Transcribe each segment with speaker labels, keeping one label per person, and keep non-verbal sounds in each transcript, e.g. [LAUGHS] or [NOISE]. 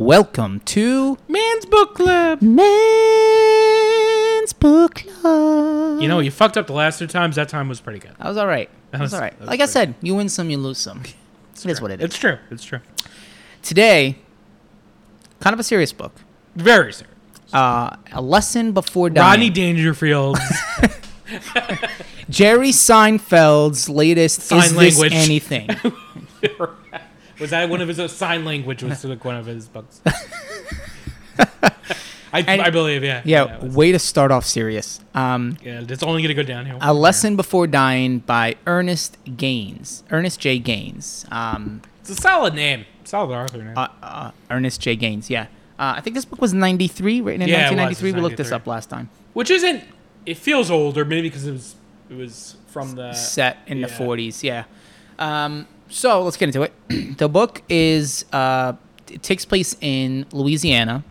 Speaker 1: Welcome to
Speaker 2: Man's Book Club.
Speaker 1: Men's Book Club.
Speaker 2: You know, you fucked up the last two times. That time was pretty good.
Speaker 1: that was all right. That was
Speaker 2: was-
Speaker 1: all right. Like I said, you win some, you lose some. [LAUGHS] It is what it is.
Speaker 2: It's true. It's true.
Speaker 1: Today, kind of a serious book.
Speaker 2: Very serious.
Speaker 1: Uh, a lesson before dying.
Speaker 2: Rodney Dangerfield. [LAUGHS] [LAUGHS]
Speaker 1: Jerry Seinfeld's latest
Speaker 2: Sign
Speaker 1: is this
Speaker 2: language.
Speaker 1: anything?
Speaker 2: Was that one of his uh, sign language was like one of his books. [LAUGHS] I,
Speaker 1: And-
Speaker 2: I believe, yeah.
Speaker 1: Yeah,
Speaker 2: was-
Speaker 1: way to start off serious. Um,
Speaker 2: yeah, it's only gonna go downhill.
Speaker 1: a lesson before dying by Ernest Gaines. Ernest J. Gaines. Um,
Speaker 2: It's a solid name. Solid author name.
Speaker 1: uh, uh, Ernest J. Gaines. Yeah. Uh, I think this book was 93, written in
Speaker 2: Yeah, it was.
Speaker 1: 1993.
Speaker 2: It was
Speaker 1: we looked this up last time.
Speaker 2: Which isn't. It feels older, maybe because it was it was from the
Speaker 1: Set in the 40s. Yeah. Um, so let's get into it. [CLEARS THROAT] the book is uh, it takes place in Louisiana,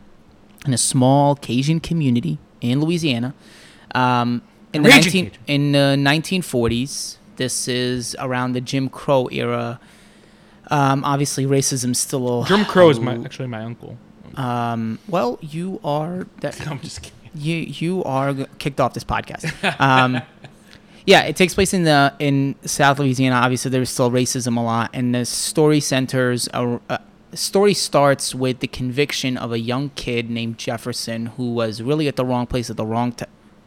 Speaker 1: in a small Cajun community in Louisiana. Um, in the
Speaker 2: Raging
Speaker 1: 19 in the 1940s, this is around the Jim Crow era. Um, obviously, racism still.
Speaker 2: Jim Crow is my actually my uncle.
Speaker 1: Um, well, you are that [LAUGHS]
Speaker 2: I'm just kidding.
Speaker 1: you you are kicked off this podcast. Um, [LAUGHS] yeah, it takes place in the in South Louisiana. Obviously, there's still racism a lot, and the story centers. A, uh, story starts with the conviction of a young kid named Jefferson who was really at the wrong place at the wrong t-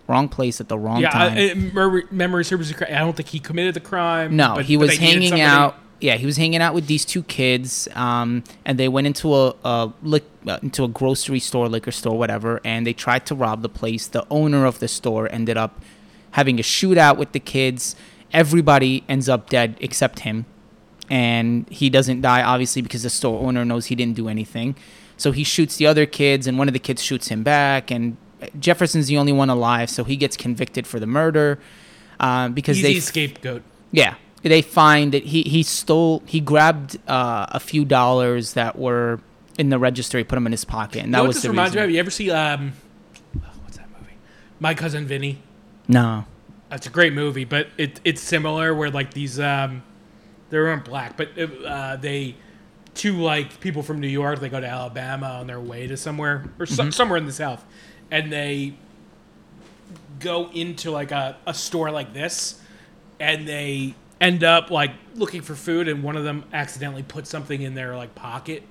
Speaker 1: wrong place at the wrong
Speaker 2: Yeah,
Speaker 1: time.
Speaker 2: Yeah, memory, memory serves. I don't think he committed the crime.
Speaker 1: No,
Speaker 2: but-
Speaker 1: he was hanging out. Yeah, he was hanging out with these two kids, um, and they went into a, a lic- uh, into a grocery store, liquor store, whatever, and they tried to rob the place. The owner of the store ended up having a shootout with the kids. Everybody ends up dead except him, and he doesn't die obviously because the store owner knows he didn't do anything. So he shoots the other kids, and one of the kids shoots him back, and Jefferson's the only one alive, so he gets convicted for the murder. Um, because
Speaker 2: Easy
Speaker 1: they
Speaker 2: scapegoat.
Speaker 1: yeah, they find that he he stole he grabbed uh, a few dollars that were in the register. He put them in his pocket, and
Speaker 2: You
Speaker 1: that was
Speaker 2: this
Speaker 1: the
Speaker 2: reminds me
Speaker 1: reason.
Speaker 2: of? You ever see um, what's that movie? My cousin Vinny.
Speaker 1: No,
Speaker 2: That's a great movie, but it it's similar where like these um, they weren't black, but uh, they two like people from New York. They go to Alabama on their way to somewhere or so, somewhere in the South, and they go into like a, a store like this, and they end up like looking for food, and one of them accidentally puts something in their like pocket,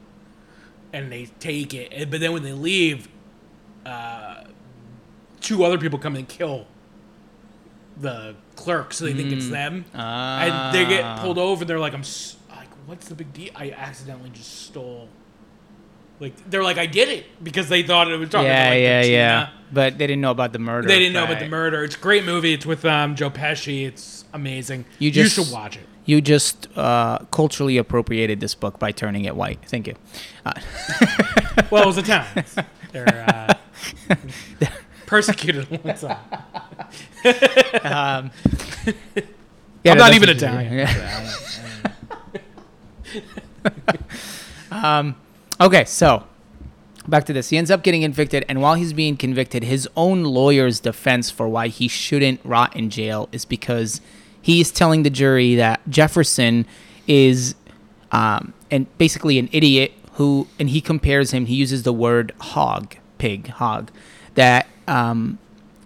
Speaker 2: and they take it, but then when they leave, uh, two other people come and kill the clerk, so they think it's them, and they get pulled over. They're like, "I'm s- like, what's the big deal? I accidentally just stole." Like they're like, "I did it," because they thought it was talking
Speaker 1: yeah,
Speaker 2: to like,
Speaker 1: yeah,
Speaker 2: the
Speaker 1: yeah.
Speaker 2: Gina.
Speaker 1: But they didn't know about the murder.
Speaker 2: They didn't know about the
Speaker 1: right.
Speaker 2: murder. It's a great movie. It's with um, Joe Pesci. It's amazing.
Speaker 1: You
Speaker 2: You,
Speaker 1: just-
Speaker 2: should watch it.
Speaker 1: You just uh, culturally appropriated this book by turning it white. Thank you. Uh, [LAUGHS]
Speaker 2: Well, it was Italians. They're uh, [LAUGHS] persecuted on one side.
Speaker 1: um, yeah,
Speaker 2: I'm not even Italian.
Speaker 1: yeah. [LAUGHS] um, okay, so back to this. He ends up getting convicted, and while he's being convicted, his own lawyer's defense for why he shouldn't rot in jail is because he is telling the jury that Jefferson is um, and basically an idiot who, and he compares him. He uses the word hog, pig, hog. That um,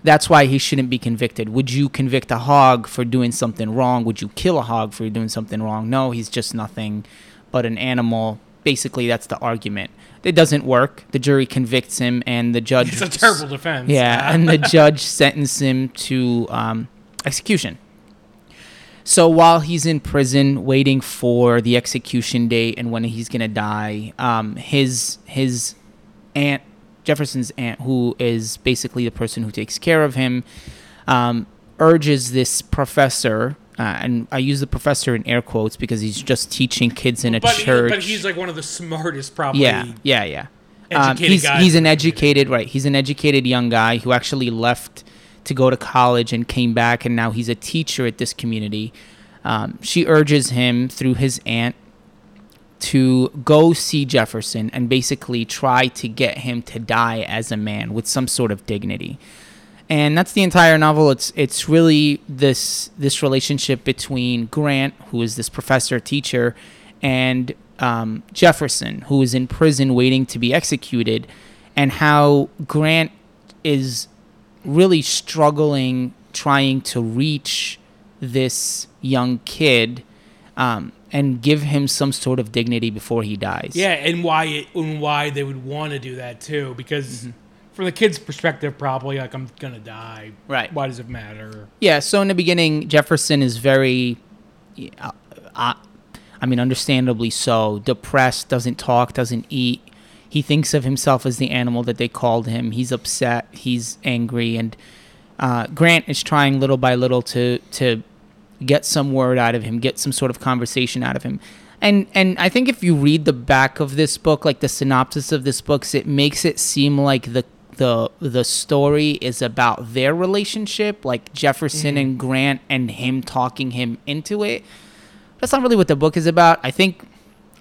Speaker 1: that's why he shouldn't be convicted. Would you convict a hog for doing something wrong? Would you kill a hog for doing something wrong? No, he's just nothing but an animal. Basically, that's the argument. It doesn't work. The jury convicts him, and the judge.
Speaker 2: It's a terrible defense.
Speaker 1: Yeah, [LAUGHS] and the judge sentenced him to um, execution. So while he's in prison waiting for the execution date and when he's gonna die, um, his his aunt Jefferson's aunt, who is basically the person who takes care of him, um, urges this professor, uh, and I use the professor in air quotes because he's just teaching kids in a
Speaker 2: but,
Speaker 1: church.
Speaker 2: but he's like one of the smartest, probably.
Speaker 1: Yeah, yeah, yeah. Um, he's he's an educated right. He's an educated young guy who actually left to go to college and came back, and now he's a teacher at this community. Um, she urges him through his aunt to go see Jefferson and basically try to get him to die as a man with some sort of dignity. And that's the entire novel. It's it's really this this relationship between Grant, who is this professor teacher, and um, Jefferson, who is in prison waiting to be executed, and how Grant is really struggling trying to reach this young kid um, and give him some sort of dignity before he dies.
Speaker 2: Yeah, and why it, and why they would want to do that too? Because
Speaker 1: Mm-hmm.
Speaker 2: from the kid's perspective, probably like I'm gonna die.
Speaker 1: Right.
Speaker 2: Why does it matter?
Speaker 1: Yeah, so in the beginning, Jefferson is very, uh, uh, I mean, understandably so, depressed, doesn't talk, doesn't eat. He thinks of himself as the animal that they called him. He's upset, he's angry, and uh, Grant is trying little by little to to get some word out of him, get some sort of conversation out of him. And and I think if you read the back of this book, like the synopsis of this book, it makes it seem like the the the story is about their relationship, like Jefferson mm-hmm. and Grant and him talking him into it. That's not really what the book is about. I think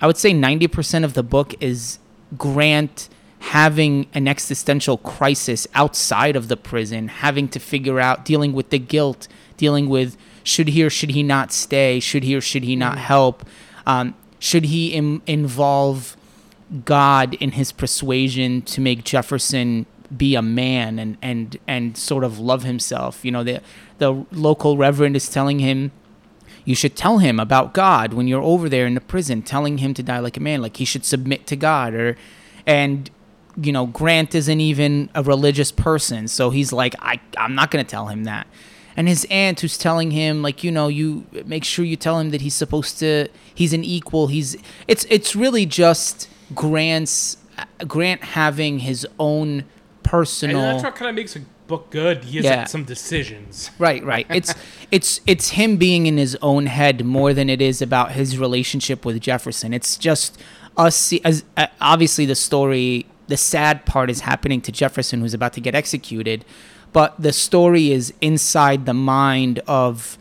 Speaker 1: I would say 90% of the book is Grant having an existential crisis outside of the prison, having to figure out, dealing with the guilt, dealing with should he or should he not stay, should he or should he not help, um, should he Im- involve God in his persuasion to make Jefferson be a man and, and, and sort of love himself. You know, the, the local reverend is telling him, you should tell him about God when you're over there in the prison, telling him to die like a man, like he should submit to God or and you know, Grant isn't even a religious person, so he's like, I I'm not gonna tell him that. And his aunt who's telling him, like, you know, you make sure you tell him that he's supposed to he's an equal, he's it's it's really just Grant's Grant having his own
Speaker 2: And
Speaker 1: personal
Speaker 2: that's what kind of makes a book good. He has
Speaker 1: Yeah.
Speaker 2: some decisions. [LAUGHS]
Speaker 1: Right, right. It's it's it's him being in his own head more than it is about his relationship with Jefferson. It's just us see, as uh, obviously the story the sad part is happening to Jefferson who's about to get executed, but the story is inside the mind of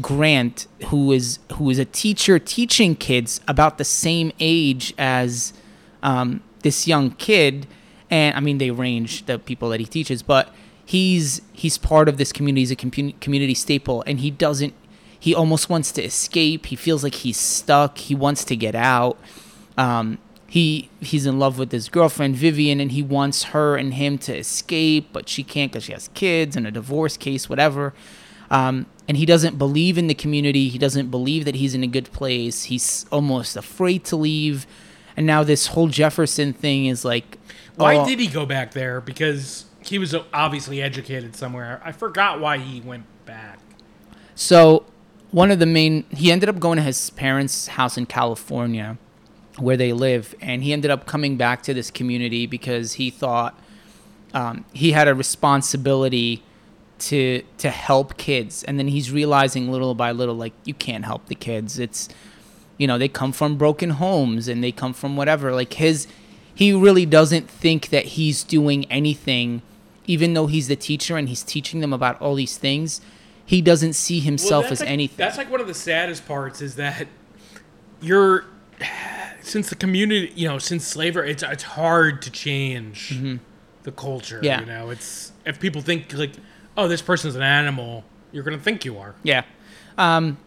Speaker 1: Grant who is who is a teacher teaching kids about the same age as um, this young kid and I mean they range the people that he teaches, but he's he's part of this community. He's a commu- community staple, and he doesn't. He almost wants to escape. He feels like he's stuck. He wants to get out. Um, he he's in love with his girlfriend Vivian, and he wants her and him to escape, but she can't because she has kids and a divorce case, whatever. Um, and he doesn't believe in the community. He doesn't believe that he's in a good place. He's almost afraid to leave. And now this whole Jefferson thing is like,
Speaker 2: Why
Speaker 1: oh,
Speaker 2: did he go back there? Because he was obviously educated somewhere. I forgot why he went back.
Speaker 1: So, one of the main, he ended up going to his parents' house in California where they live, and he ended up coming back to this community because he thought um, he had a responsibility to to help kids. And then he's realizing little by little like you can't help the kids. It's you know they come from broken homes and they come from whatever. Like his he really doesn't think that he's doing anything even though he's the teacher and he's teaching them about all these things he doesn't see himself
Speaker 2: that's
Speaker 1: as
Speaker 2: like,
Speaker 1: anything.
Speaker 2: That's like one of the saddest parts is that you're since the community, you know, since slavery, it's it's hard to change the culture.
Speaker 1: Mm-hmm. Yeah.
Speaker 2: you know, it's if people think like, oh, this person's an animal, you're gonna think you are.
Speaker 1: Yeah. Um,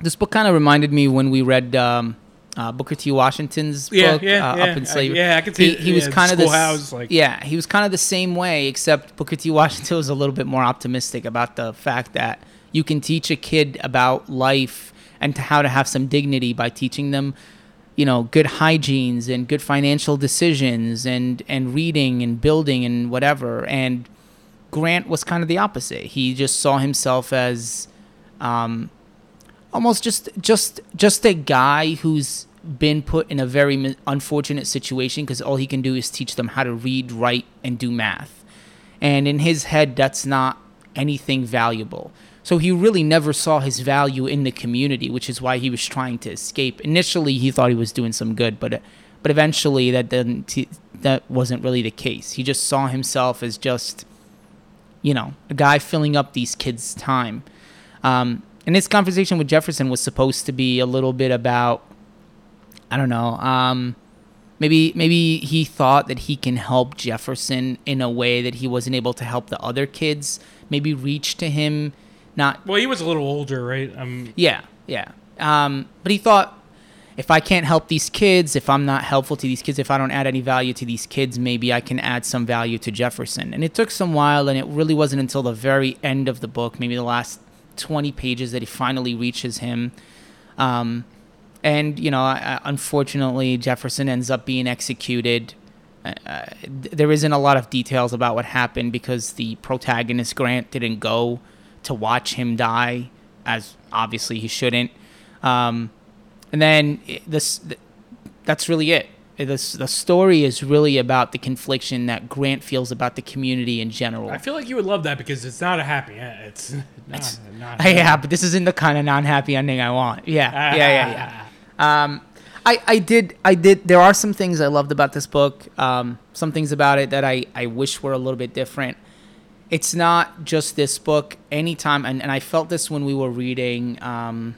Speaker 1: this book kind of reminded me when we read um, uh, Booker T. Washington's
Speaker 2: Yeah,
Speaker 1: book
Speaker 2: yeah,
Speaker 1: uh,
Speaker 2: yeah.
Speaker 1: Up in
Speaker 2: I-
Speaker 1: Slavery.
Speaker 2: yeah, I could see
Speaker 1: He, he was kind of the s-
Speaker 2: Schoolhouse, like-
Speaker 1: yeah, he was kind of the same way, except Booker T. Washington was a little bit more optimistic about the fact that you can teach a kid about life and to how to have some dignity by teaching them you know good hygienes and good financial decisions and and reading and building and whatever. And grant was kind of the opposite. He just saw himself as um almost just just just a guy who's been put in a very unfortunate situation because all he can do is teach them how to read write and do math. And in his head that's not anything valuable so he really never saw his value in the community which is why he was trying to escape initially he thought he was doing some good but but eventually that didn't that wasn't really the case he just saw himself as just you know a guy filling up these kids time um, and this conversation with jefferson was supposed to be a little bit about i don't know um, maybe maybe he thought that he can help Jefferson in a way that he wasn't able to help the other kids. Maybe reach to him, not
Speaker 2: Well, he was a little older, right? Um,
Speaker 1: yeah, yeah. Um, but he thought if I can't help these kids, if I'm not helpful to these kids, if I don't add any value to these kids, maybe I can add some value to Jefferson. And it took some while, and it really wasn't until the very end of the book, maybe the last 20 pages, that he finally reaches him. Um, and, you know, unfortunately, Jefferson ends up being executed. Uh, uh there isn't a lot of details about what happened because the protagonist, Grant, didn't go to watch him die, as obviously he shouldn't. Um, and then this that's really it this, the story is really about the confliction that Grant feels about the community in general.
Speaker 2: I feel like you would love that because it's not a happy end. It's [LAUGHS] not, it's,
Speaker 1: not [LAUGHS] yeah, but this isn't the kind of non-happy ending I want. Yeah, yeah, yeah, yeah. [LAUGHS] Um, I, I did, I did. There are some things I loved about this book. Um, some things about it that I, I wish were a little bit different. It's not just this book. Anytime, and, and I felt this when we were reading. Um,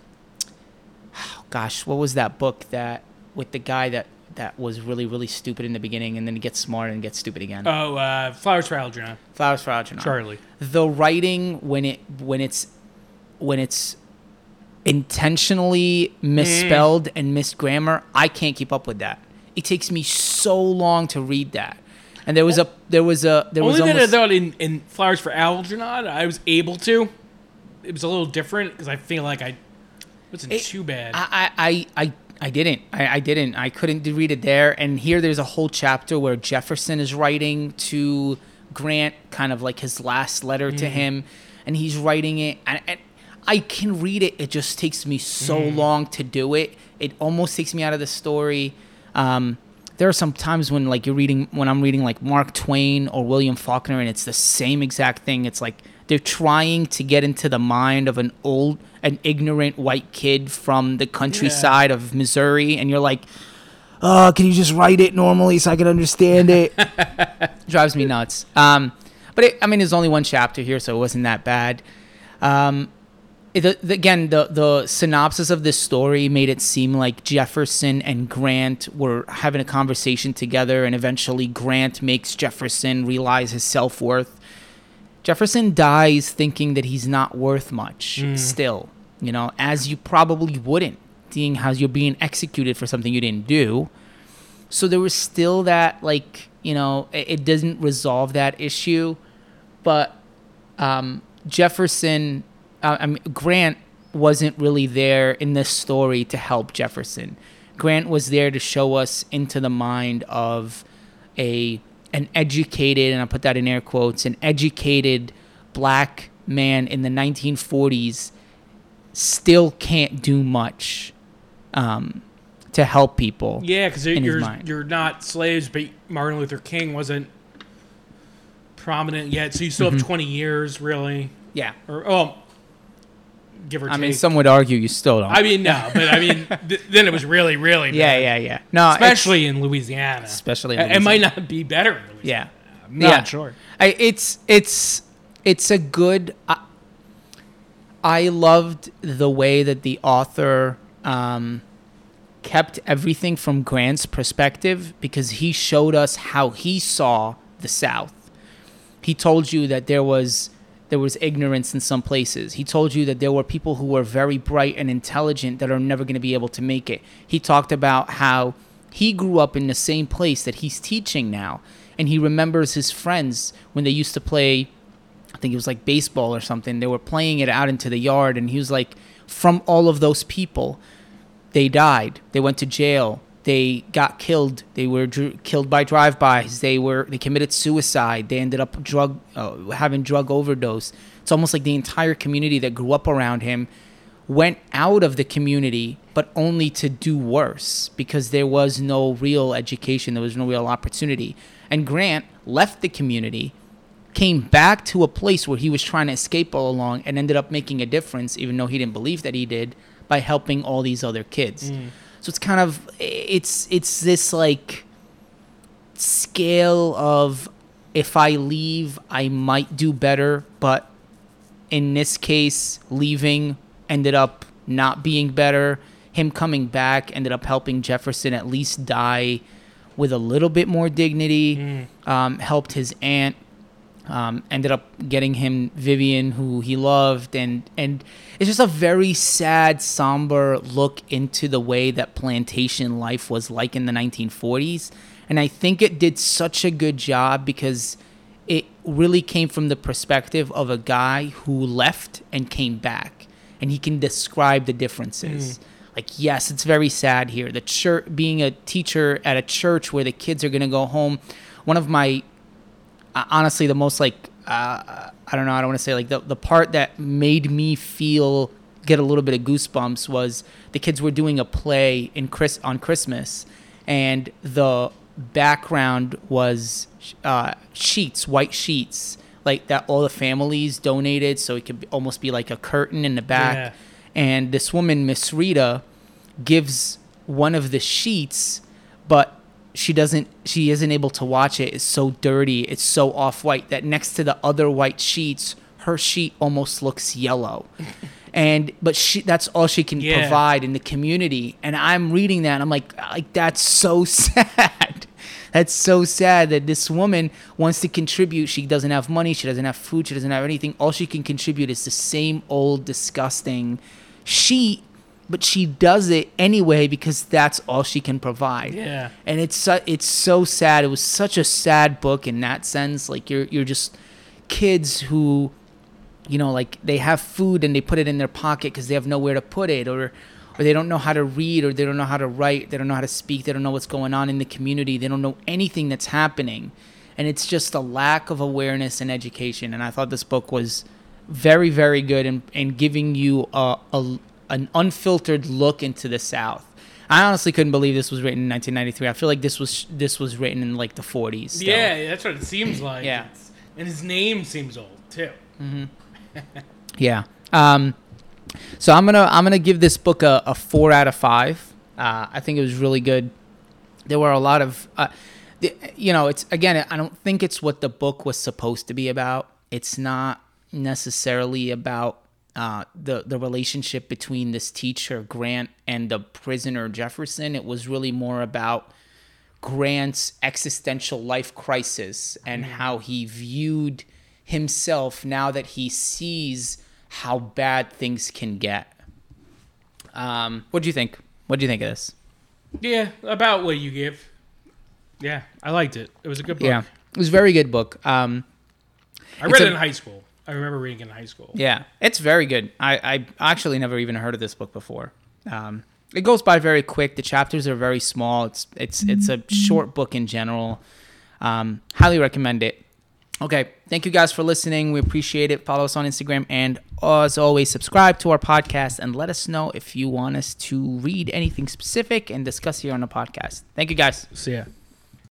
Speaker 1: [SIGHS] gosh, what was that book that with the guy that that was really really stupid in the beginning and then he gets smart and gets stupid again.
Speaker 2: Oh, uh, Flowers for Algernon.
Speaker 1: Flowers for Algernon.
Speaker 2: Charlie.
Speaker 1: The writing when it when it's when it's intentionally misspelled mm. and missed grammar, I can't keep up with that. It takes me so long to read that. And there was a there was a there
Speaker 2: Only
Speaker 1: was
Speaker 2: that I thought in, in Flowers for Algernon I was able to. It was a little different because I feel like I wasn't it, too bad.
Speaker 1: I, I, I, I didn't. I, I didn't. I couldn't read it there. And here there's a whole chapter where Jefferson is writing to Grant, kind of like his last letter mm. to him. And he's writing it. And, and, I can read it. It just takes me so mm. long to do it. It almost takes me out of the story. Um, there are some times when like you're reading when I'm reading like Mark Twain or William Faulkner and it's the same exact thing. It's like they're trying to get into the mind of an old an ignorant white kid from the countryside yeah. of Missouri and you're like oh can you just write it normally so I can understand it [LAUGHS] drives me nuts um, but it, I mean there's only one chapter here so it wasn't that bad um, the, the, again the the synopsis of this story made it seem like Jefferson and Grant were having a conversation together and eventually Grant makes Jefferson realize his self-worth Jefferson dies thinking that he's not worth much mm. still, you know, as you probably wouldn't, seeing how you're being executed for something you didn't do. So there was still that, like, you know, it, it doesn't resolve that issue. But um, Jefferson, uh, I mean, Grant wasn't really there in this story to help Jefferson. Grant was there to show us into the mind of a an educated, and I put that in air quotes, an educated black man in the 1940s still can't do much um, to help people.
Speaker 2: Yeah, because you're you're not slaves, but Martin Luther King wasn't prominent yet, so you still have mm-hmm. 20 years, really.
Speaker 1: Yeah.
Speaker 2: Or oh, give or I take.
Speaker 1: mean, some would argue you still don't.
Speaker 2: I mean, no, but I mean, [LAUGHS] th- then it was really, really bad.
Speaker 1: Yeah, yeah, yeah. No,
Speaker 2: especially in Louisiana.
Speaker 1: Especially in
Speaker 2: Louisiana. It might not be better in Louisiana.
Speaker 1: Yeah.
Speaker 2: I'm not yeah. sure.
Speaker 1: I, it's it's it's a good. I, I loved the way that the author um, kept everything from Grant's perspective because he showed us how he saw the South. He told you that there was there was ignorance in some places. He told you that there were people who were very bright and intelligent that are never going to be able to make it. He talked about how he grew up in the same place that he's teaching now. And he remembers his friends when they used to play, I think it was like baseball or something. They were playing it out into the yard. And he was like, from all of those people, they died. They went to jail they got killed. They were dr- killed by drive-bys. They were they committed suicide. They ended up drug uh, having drug overdose. It's almost like the entire community that grew up around him went out of the community, but only to do worse because there was no real education. There was no real opportunity. And Grant left the community, came back to a place where he was trying to escape all along, and ended up making a difference, even though he didn't believe that he did, by helping all these other kids. Mm. So it's kind of it's it's this like scale of if I leave, I might do better, but in this case, leaving ended up not being better. Him coming back ended up helping Jefferson at least die with a little bit more dignity. Mm. Um, helped his aunt Um, ended up getting him Vivian, who he loved, and and it's just a very sad, somber look into the way that plantation life was like in the 1940s. And I think it did such a good job because it really came from the perspective of a guy who left and came back, and he can describe the differences. Like, yes, it's very sad here. The church, being a teacher at a church where the kids are gonna go home. One of my uh, honestly the most like uh, I don't know I don't want to say like the the part that made me feel get a little bit of goosebumps was the kids were doing a play in Chris on Christmas and the background was uh, sheets white sheets like that all the families donated so it could almost be like a curtain in the back
Speaker 2: Yeah.
Speaker 1: and this woman Miss Rita gives one of the sheets but she doesn't she isn't able to watch it. It's so dirty. It's so off-white that next to the other white sheets her sheet almost looks yellow. [LAUGHS] And but she that's all she can
Speaker 2: Yeah.
Speaker 1: provide in the community. And i'm reading that and i'm like like that's so [LAUGHS] sad. That's so sad that this woman wants to contribute. She doesn't have money. She doesn't have food. She doesn't have anything. All she can contribute is the same old disgusting sheet but she does it anyway because that's all she can provide
Speaker 2: Yeah.
Speaker 1: and it's su- it's so sad. It was such a sad book in that sense. Like you're you're just kids who, you know, like they have food and they put it in their pocket because they have nowhere to put it, or or they don't know how to read, or they don't know how to write, they don't know how to speak, they don't know what's going on in the community, they don't know anything that's happening, and it's just a lack of awareness and education. And I thought this book was very very good in, in giving you a, a an unfiltered look into the South. I honestly couldn't believe this was written in 1993. I feel like this was this was written in like the 40s. still.
Speaker 2: Yeah, that's what it seems like.
Speaker 1: Yeah.
Speaker 2: It's- and his name seems old too.
Speaker 1: Yeah. Um, so I'm gonna I'm gonna give this book a, a four out of five. Uh, I think it was really good. There were a lot of, uh, the, you know, it's again. I don't think it's what the book was supposed to be about. It's not necessarily about uh, the the relationship between this teacher Grant and the prisoner Jefferson. It was really more about Grant's existential life crisis and how he viewed himself now that he sees how bad things can get. Um, what do you think? What do you think of this?
Speaker 2: Yeah, about what you give. Yeah, I liked it. It was a good book.
Speaker 1: Yeah, it was a very good book. Um,
Speaker 2: I read
Speaker 1: a-
Speaker 2: it in high school. I remember reading it in high school.
Speaker 1: yeah, it's very good. I, I actually never even heard of this book before. Um, it goes by very quick. The chapters are very small. It's it's it's a short book in general. Um, highly recommend it. Okay, thank you guys for listening. We appreciate it. Follow us on Instagram and as always, subscribe to our podcast and let us know if you want us to read anything specific and discuss here on the podcast. Thank you guys.
Speaker 2: See yeah.